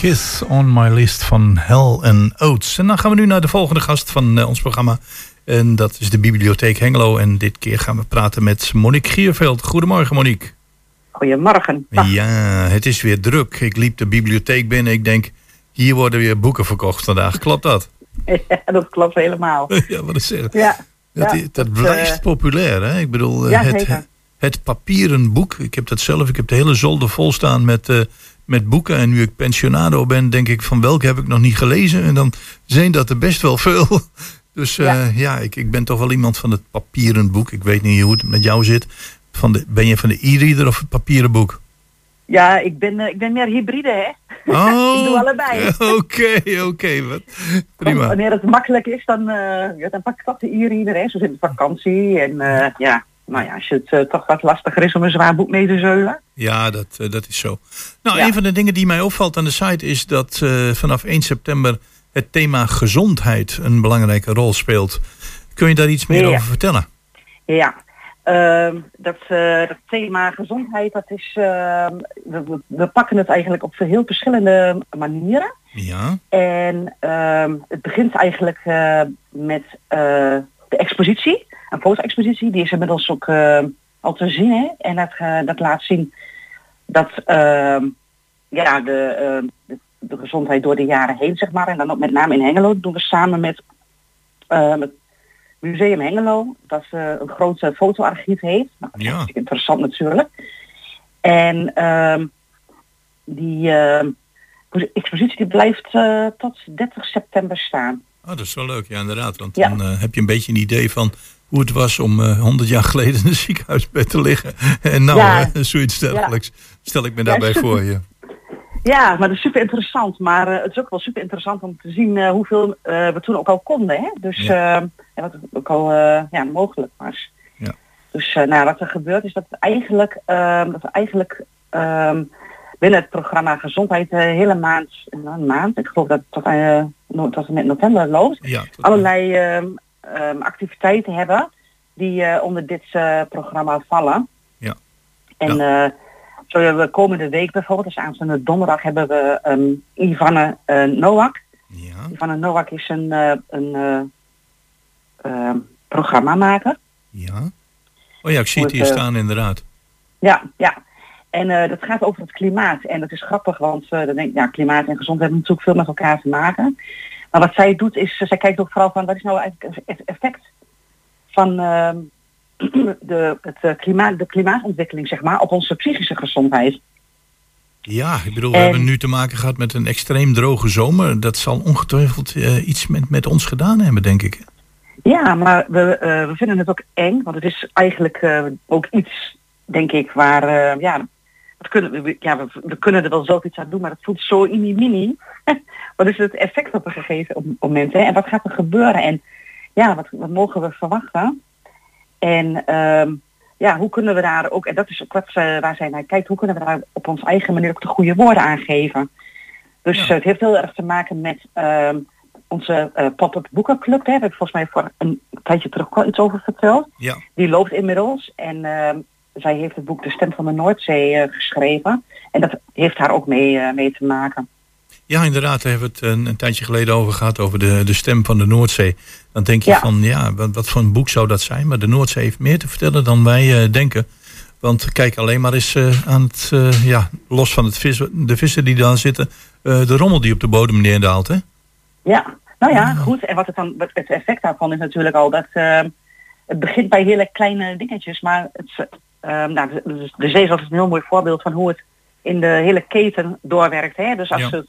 Kiss on my list van Hell and Oates. En dan gaan we nu naar de volgende gast van eh, ons programma. En dat is de Bibliotheek Hengelo. En dit keer gaan we praten met Monique Gierveld. Goedemorgen Monique. Goedemorgen. Dag. Ja, het is weer druk. Ik liep de bibliotheek binnen. Ik denk, hier worden weer boeken verkocht vandaag. Klopt dat? Ja, dat klopt helemaal. ja, wat is zeggen. Ja, Dat, ja, dat eh, blijft populair, hè? Ik bedoel, eh, Ja, het, het papieren boek. Ik heb dat zelf. Ik heb de hele zolder vol staan met, eh, met boeken. En nu ik pensionado ben, denk ik van welke heb ik nog niet gelezen. En dan zijn dat er best wel veel. Dus eh, ja, ik, ik ben toch wel iemand van het papieren boek. Ik weet niet hoe het met jou zit. Van de, ben je van de e-reader of het papieren boek? ja ik, ben, eh, ik ben meer hybride, hè. Oh, ik doe allebei. Oké, oké. Prima. Wanneer het makkelijk is, dan, eh, ja, dan pak ik toch de e-reader, hè. Zoals in de vakantie. En ja, nou ja, als het eh, toch wat lastiger is om een zwaar boek mee te zeulen. Ja, dat, eh, dat is zo. Nou, Ja. een van de dingen die mij opvalt aan de site is dat eh, vanaf 1 september het thema gezondheid een belangrijke rol speelt. Kun je daar iets meer Ja. over vertellen? Ja, ehm, dat, dat thema gezondheid, dat is, ehm, we, we- pakken het eigenlijk op heel verschillende manieren. Ja. En ehm, het begint eigenlijk met de expositie, een foto-expositie. Die is inmiddels ook eh, al te zien. Hè? En dat, eh, dat laat zien dat ehm, ja, de, ehm, de, de gezondheid door de jaren heen, zeg maar. En dan ook met name in Hengelo doen we samen met het Museum Hengelo. Dat eh, een groot eh, fotoarchief heeft. Nou, dat is Ja. interessant natuurlijk. En ehm, die expositie die blijft eh, tot 30 september staan. Oh, dat is wel leuk, ja, inderdaad. Want Ja. dan eh, heb je een beetje een idee van hoe het was om eh 100 jaar geleden in een ziekenhuisbed te liggen. En nou, Ja. hè, zoiets dergelijks. Stel ik me daarbij voor je. Ja, maar dat is super interessant. Maar eh, het is ook wel super interessant om te zien eh, hoeveel we toen ook al konden. Hè? Dus Ja. en wat ook al ja, mogelijk was. Ja. Dus nou, wat er gebeurt is dat het eigenlijk, ehm, dat we eigenlijk ehm, binnen het programma Gezondheid de hele maand, een maand, ik geloof dat het tot, tot en met november loopt, Ja, allerlei ehm, ehm, activiteiten hebben die eh, onder dit eh, programma vallen. Ja. En eh, zo hebben we komende week bijvoorbeeld, dus aanstaande donderdag, hebben we um, Ivanne eh, Nowak. Ja. Ivanne Nowak is een, een eh, ehm, programmamaker. ja. Oh ja, ik zie het hier staan inderdaad. Ja, ja. En dat gaat over het klimaat. En dat is grappig, want eh dan denk ik, ja, klimaat en gezondheid hebben natuurlijk veel met elkaar te maken. Maar wat zij doet is, zij kijkt ook vooral van wat is nou eigenlijk het effect van ehm, de, het, eh, klimaat, de klimaatontwikkeling, zeg maar, op onze psychische gezondheid. Ja, ik bedoel, we En- hebben nu te maken gehad met een extreem droge zomer. Dat zal ongetwijfeld eh, iets met, met ons gedaan hebben, denk ik. Ja, maar we, eh, we vinden het ook eng, want het is eigenlijk ook iets, denk ik, waar, ja, kunnen we, ja we, we kunnen er wel zelf iets aan doen, maar het voelt zo mini wat is het effect op een gegeven moment hè? en wat gaat er gebeuren en ja, wat, wat mogen we verwachten? En ehm, ja, hoe kunnen we daar ook, en dat is ook wat, eh, waar zij naar kijkt, hoe kunnen we daar op onze eigen manier ook de goede woorden aan geven? Dus het heeft heel erg te maken met ehm, onze eh, pop-up boekenclub. Daar heb ik volgens mij voor een tijdje terug al iets over verteld. Ja. Die loopt inmiddels en ehm, zij heeft het boek De Stem van de Noordzee eh, geschreven. En dat heeft daar ook mee, mee te maken. Ja, inderdaad, daar hebben we het een, een tijdje geleden over gehad, over de, de stem van de Noordzee. Dan denk je Ja. van, ja, wat, wat voor een boek zou dat zijn? Maar de Noordzee heeft meer te vertellen dan wij eh, denken. Want kijk alleen maar eens eh, aan het, eh, ja, los van het vis, de vissen die daar zitten, eh, de rommel die op de bodem neerdaalt, hè? Ja, nou ja, goed. En wat het dan, wat het effect daarvan is natuurlijk al dat het begint bij hele kleine dingetjes, maar het, ehm, nou, de, de- de zee is altijd een heel mooi voorbeeld van hoe het in de hele keten doorwerkt. Hè? Dus als Ja. het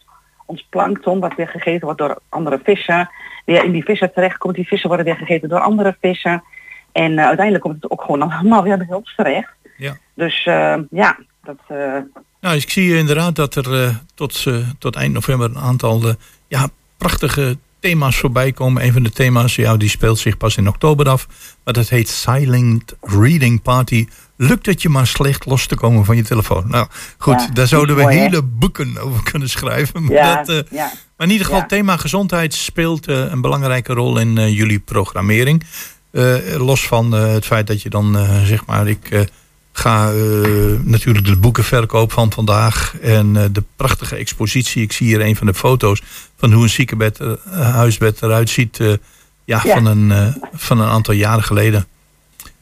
ons plankton, wat weer gegeten wordt door andere vissen, weer in die vissen terechtkomt, die vissen worden weer gegeten door andere vissen. En eh, uiteindelijk komt het ook gewoon allemaal weer bij ons terecht. Ja. Dus ehm, ja, dat, eh, Nou, ik zie inderdaad dat er eh, tot, eh, tot eind november een aantal eh, ja, prachtige thema's voorbij komen. Een van de thema's, ja, die speelt zich pas in oktober af. Maar dat heet Silent Reading Party. Lukt het je maar slecht los te komen van je telefoon? Nou, goed, Ja, daar zouden we mooi, hele boeken over kunnen schrijven. Maar, ja, dat, eh, ja. maar in ieder geval, Ja. thema gezondheid speelt eh, een belangrijke rol in eh, jullie programmering. Los van het feit dat je dan, zeg maar, ik ga natuurlijk de boekenverkoop van vandaag en de prachtige expositie. Ik zie hier een van de foto's van hoe een ziekenbed, huisbed eruit ziet. ja. Van, een, van een aantal jaren geleden.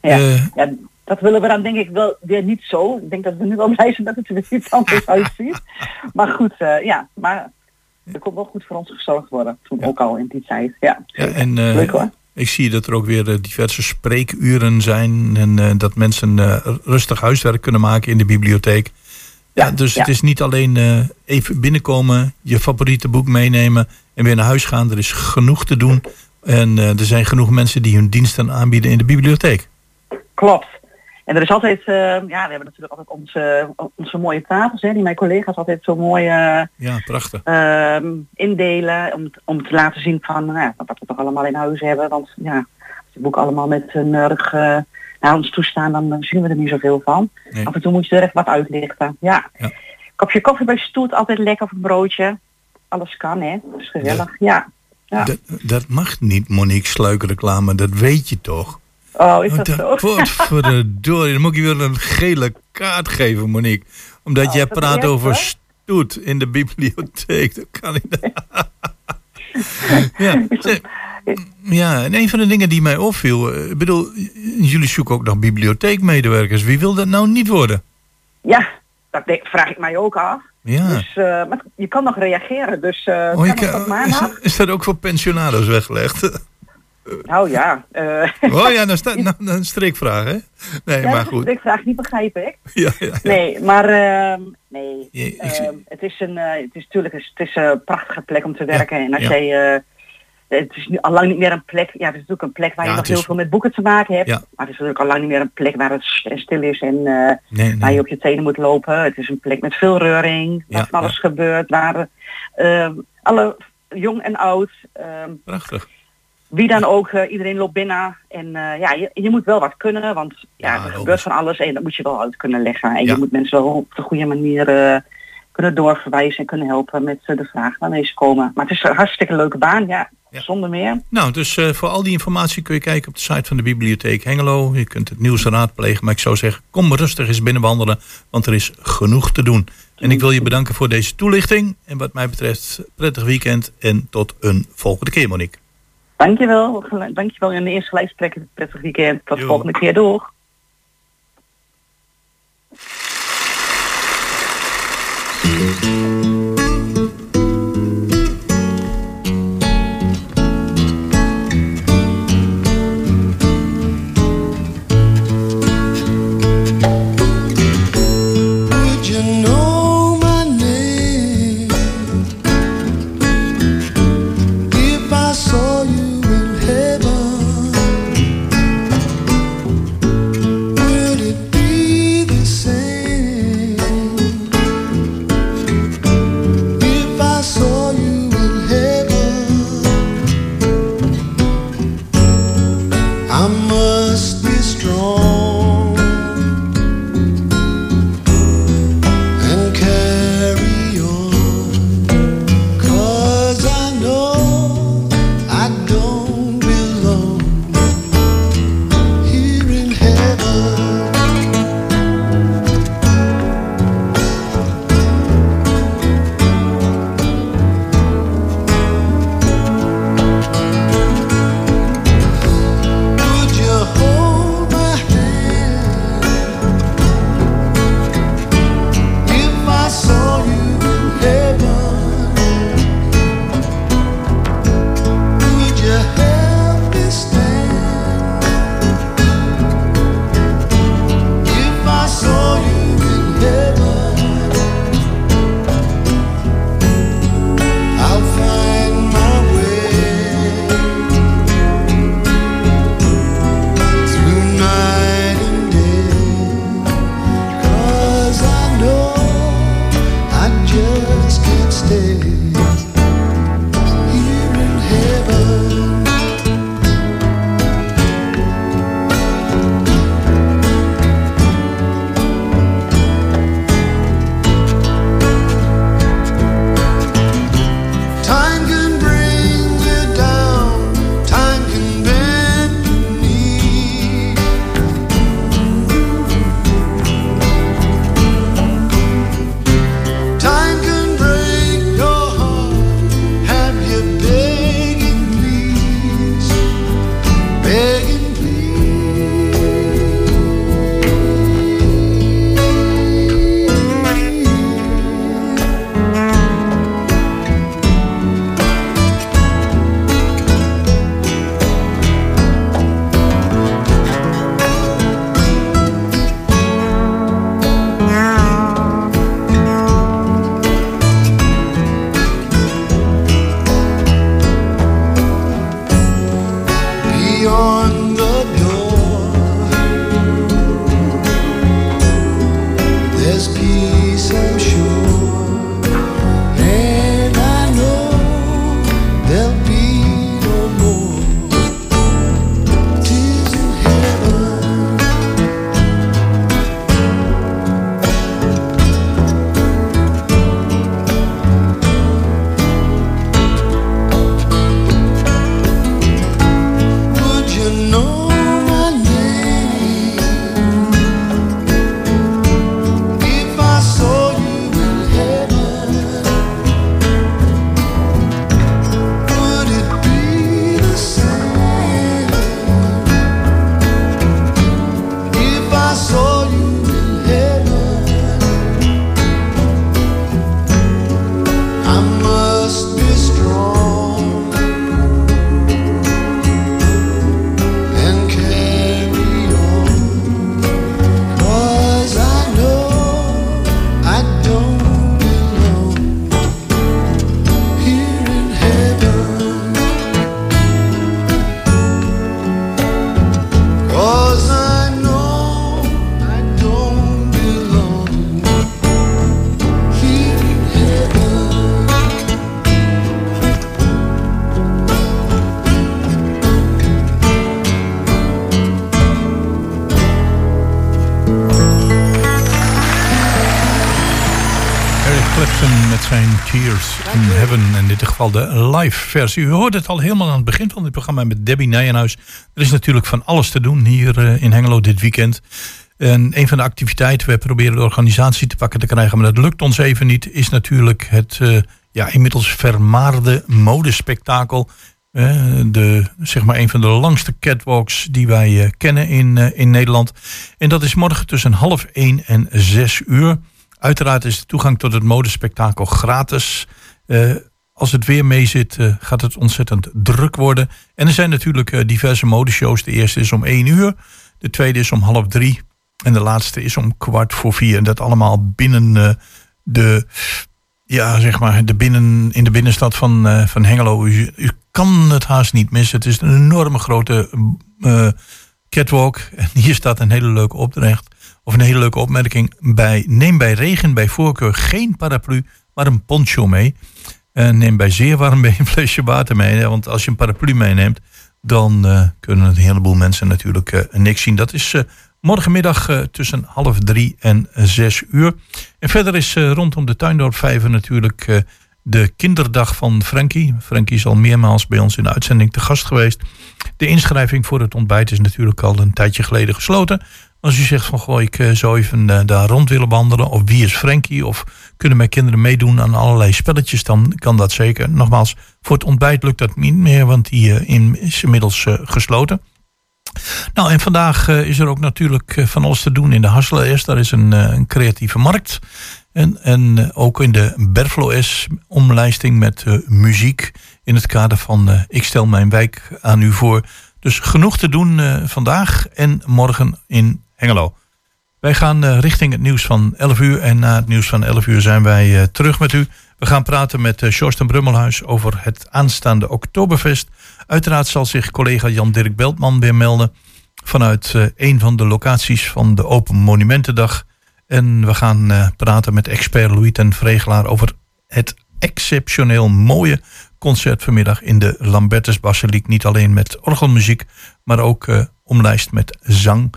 Ja. Ja, dat willen we dan denk ik wel weer niet zo. Ik denk dat we nu wel blij zijn dat het er weer iets anders uitziet. Maar goed, eh, ja, maar er komt wel goed voor ons gezorgd worden. Toen ook al in die tijd. Ja, Ja, en eh, Leuk hoor. ik zie dat er ook weer eh, diverse spreekuren zijn en dat mensen rustig huiswerk kunnen maken in de bibliotheek. Ja, dus het ja. is niet alleen even binnenkomen, je favoriete boek meenemen en weer naar huis gaan. Er is genoeg te doen en er zijn genoeg mensen die hun diensten aanbieden in de bibliotheek. Klopt. En er is altijd, eh, ja, we hebben natuurlijk altijd onze, onze mooie tafels, hè, die mijn collega's altijd zo mooi eh, Ja, prachtig. ehm, indelen. Om, om te laten zien van nou ja, wat we toch allemaal in huis hebben. Want ja, als die boeken allemaal met hun rug eh, naar ons toestaan, dan zien we er niet zoveel van. Nee. Af en toe moet je er echt wat uitlichten. Ja. Ja. Kopje koffie bij stoet, altijd lekker of een broodje. Alles kan, hè. Dat is gezellig. Ja. ja. Dat, dat mag niet, Monique Sluikreclame, dat weet je toch? Oh, is dat zo? Potverdorie, dan moet ik je weer een gele kaart geven, Monique. Omdat jij Oh, dat praat over hoor. stoet in de bibliotheek. Dat kan niet. ja, ja, en een van de dingen die mij opviel... eh, Ik bedoel, jullie zoeken ook nog bibliotheekmedewerkers. Wie wil dat nou niet worden? Ja, dat vraag ik mij ook af. Ja. Dus, eh, maar je kan nog reageren, dus eh Oh, kan is, is dat ook voor pensionado's weggelegd? Nou ja. eh oh ja, dan staat nou, een strikvraag, hè? Nee, ja, maar goed. Ik vraag niet begrijp ik. Ja, ja, ja. Nee, maar ehm, nee. Ehm, het is een, eh, het is natuurlijk een, het is een prachtige plek om te werken. en als jij, eh, het is nu al lang niet meer een plek. Ja, het is natuurlijk een plek waar je nog is- heel veel met boeken te maken hebt. Ja. Maar het is natuurlijk al lang niet meer een plek waar het stil is en Nee, waar je op je tenen moet lopen. Het is een plek met veel reuring, waar Ja, van alles gebeurt, waar eh, alle jong en oud. ehm, Prachtig. Wie dan ook, eh, iedereen loopt binnen. En eh, ja, je, je moet wel wat kunnen, want ja, er gebeurt van alles en dat moet je wel uit kunnen leggen. En Ja. je moet mensen wel op de goede manier eh, kunnen doorverwijzen en kunnen helpen met de vraag waarmee ze komen. Maar het is een hartstikke leuke baan, ja, zonder meer. Nou, dus voor al die informatie kun je kijken op de site van de Bibliotheek Hengelo. Je kunt het nieuws raadplegen, maar ik zou zeggen, kom rustig eens binnenwandelen, want er is genoeg te doen. En ik wil je bedanken voor deze toelichting. En wat mij betreft, prettig weekend en tot een volgende keer, Monique. Dankjewel, dankjewel in de eerste. Een prettig weekend. Tot de volgende keer, door. Live versie. U hoort het al helemaal aan het begin van dit programma met Debbie Nijenhuis. Er is natuurlijk van alles te doen hier eh, in Hengelo dit weekend. En een van de activiteiten, we proberen de organisatie te pakken te krijgen, maar dat lukt ons even niet, is natuurlijk het uh, ja, inmiddels vermaarde modespektakel. Uh, de, zeg maar een van de langste catwalks die wij kennen in, in Nederland. En dat is morgen tussen half één en zes uur. Uiteraard is de toegang tot het modespektakel gratis. Als het weer mee zit, uh, gaat het ontzettend druk worden. En er zijn natuurlijk uh, diverse modeshows. De eerste is om 1 uur. De tweede is om half drie. En de laatste is om kwart voor vier. En dat allemaal binnen de, ja, zeg maar, de binnen, in de binnenstad van, van Hengelo. U, u, kan het haast niet missen. Het is een enorme grote catwalk. En hier staat een hele leuke opdracht of een hele leuke opmerking bij. Neem bij regen bij voorkeur geen paraplu, maar een poncho mee. En neem bij zeer warm mee een flesje water mee. Want als je een paraplu meeneemt, dan uh, kunnen een heleboel mensen natuurlijk uh, niks zien. Dat is morgenmiddag tussen half drie en zes uur. En verder is rondom de Tuindorp Vijver natuurlijk de kinderdag van Frankie. Frankie is al meermaals bij ons in de uitzending te gast geweest. De inschrijving voor het ontbijt is natuurlijk al een tijdje geleden gesloten. Als u zegt van goh, ik uh, zou even uh, daar rond willen wandelen. Of wie is Frankie? Of kunnen mijn kinderen meedoen aan allerlei spelletjes? Dan kan dat zeker. Nogmaals, voor het ontbijt lukt dat niet meer. Want die uh, in, is inmiddels gesloten. Nou, en vandaag is er ook natuurlijk van alles te doen in de Hasselaar S. Daar is een, een, creatieve markt. En, en ook in de Berflo S omlijsting met muziek. In het kader van Ik stel mijn wijk aan u voor. Dus genoeg te doen vandaag en morgen in Hengelo. Wij gaan uh, richting het nieuws van 11 uur. En na het nieuws van 11 uur zijn wij uh, terug met u. We gaan praten met uh, Sjorsten Brummelhuis over het aanstaande Oktoberfest. Uiteraard zal zich collega Jan-Dirk Beltman weer melden. Vanuit een van de locaties van de Open Monumentendag. En we gaan praten met expert Louis ten Vregelaar over het exceptioneel mooie concert vanmiddag in de Lambertus Basiliek. Niet alleen met orgelmuziek, maar ook omlijst met zang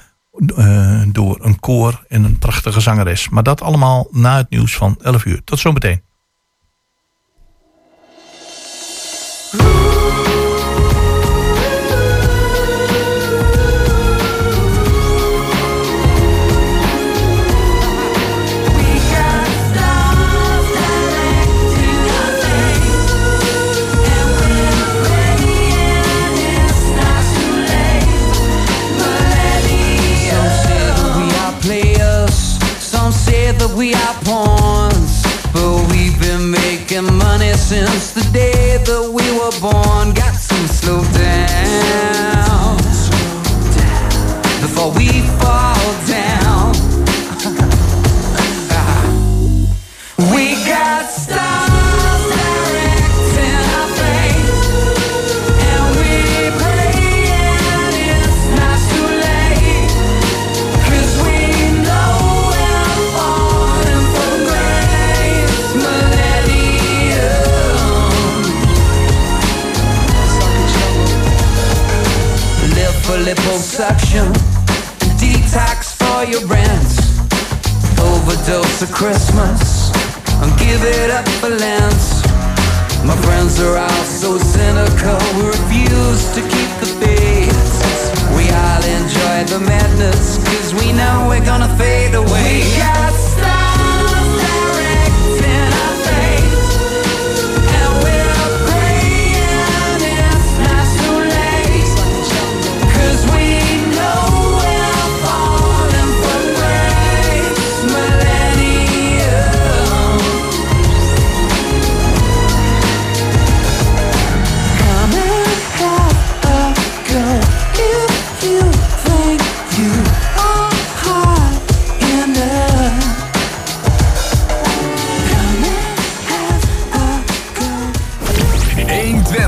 uh, door een koor en een prachtige zangeres. Maar dat allemaal na het nieuws van 11 uur. Tot zometeen.